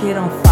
Kid on fire,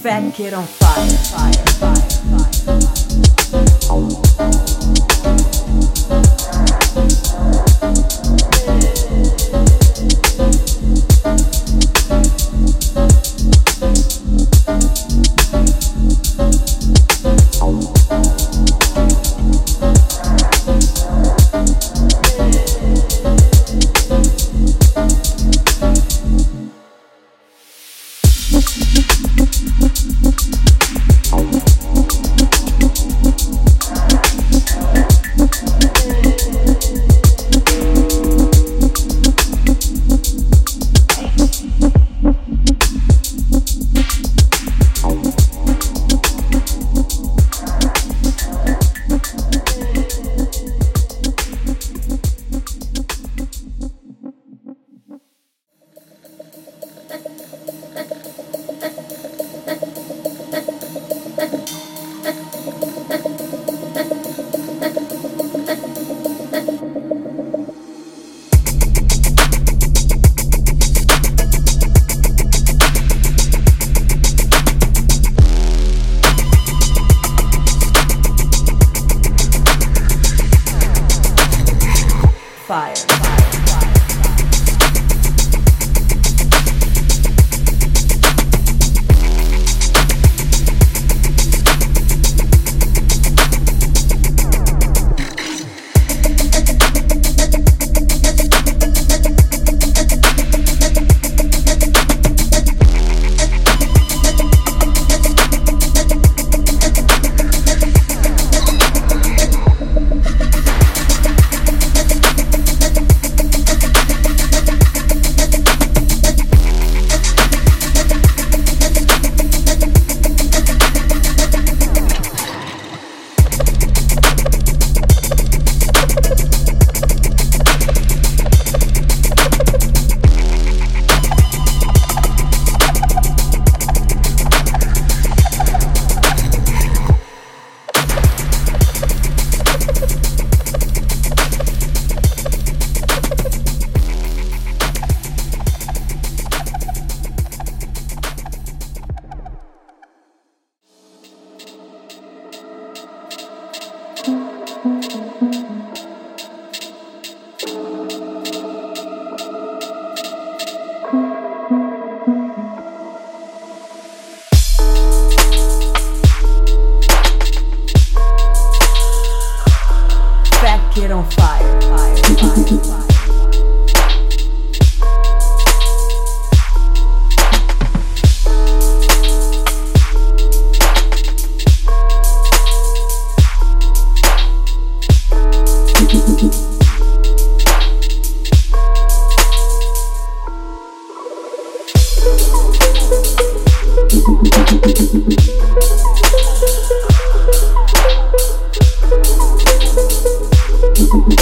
Fat Kid on fire, fire, fire, fire, fire. get on fire. fire, fire, fire.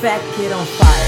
Fat Kid on Fire.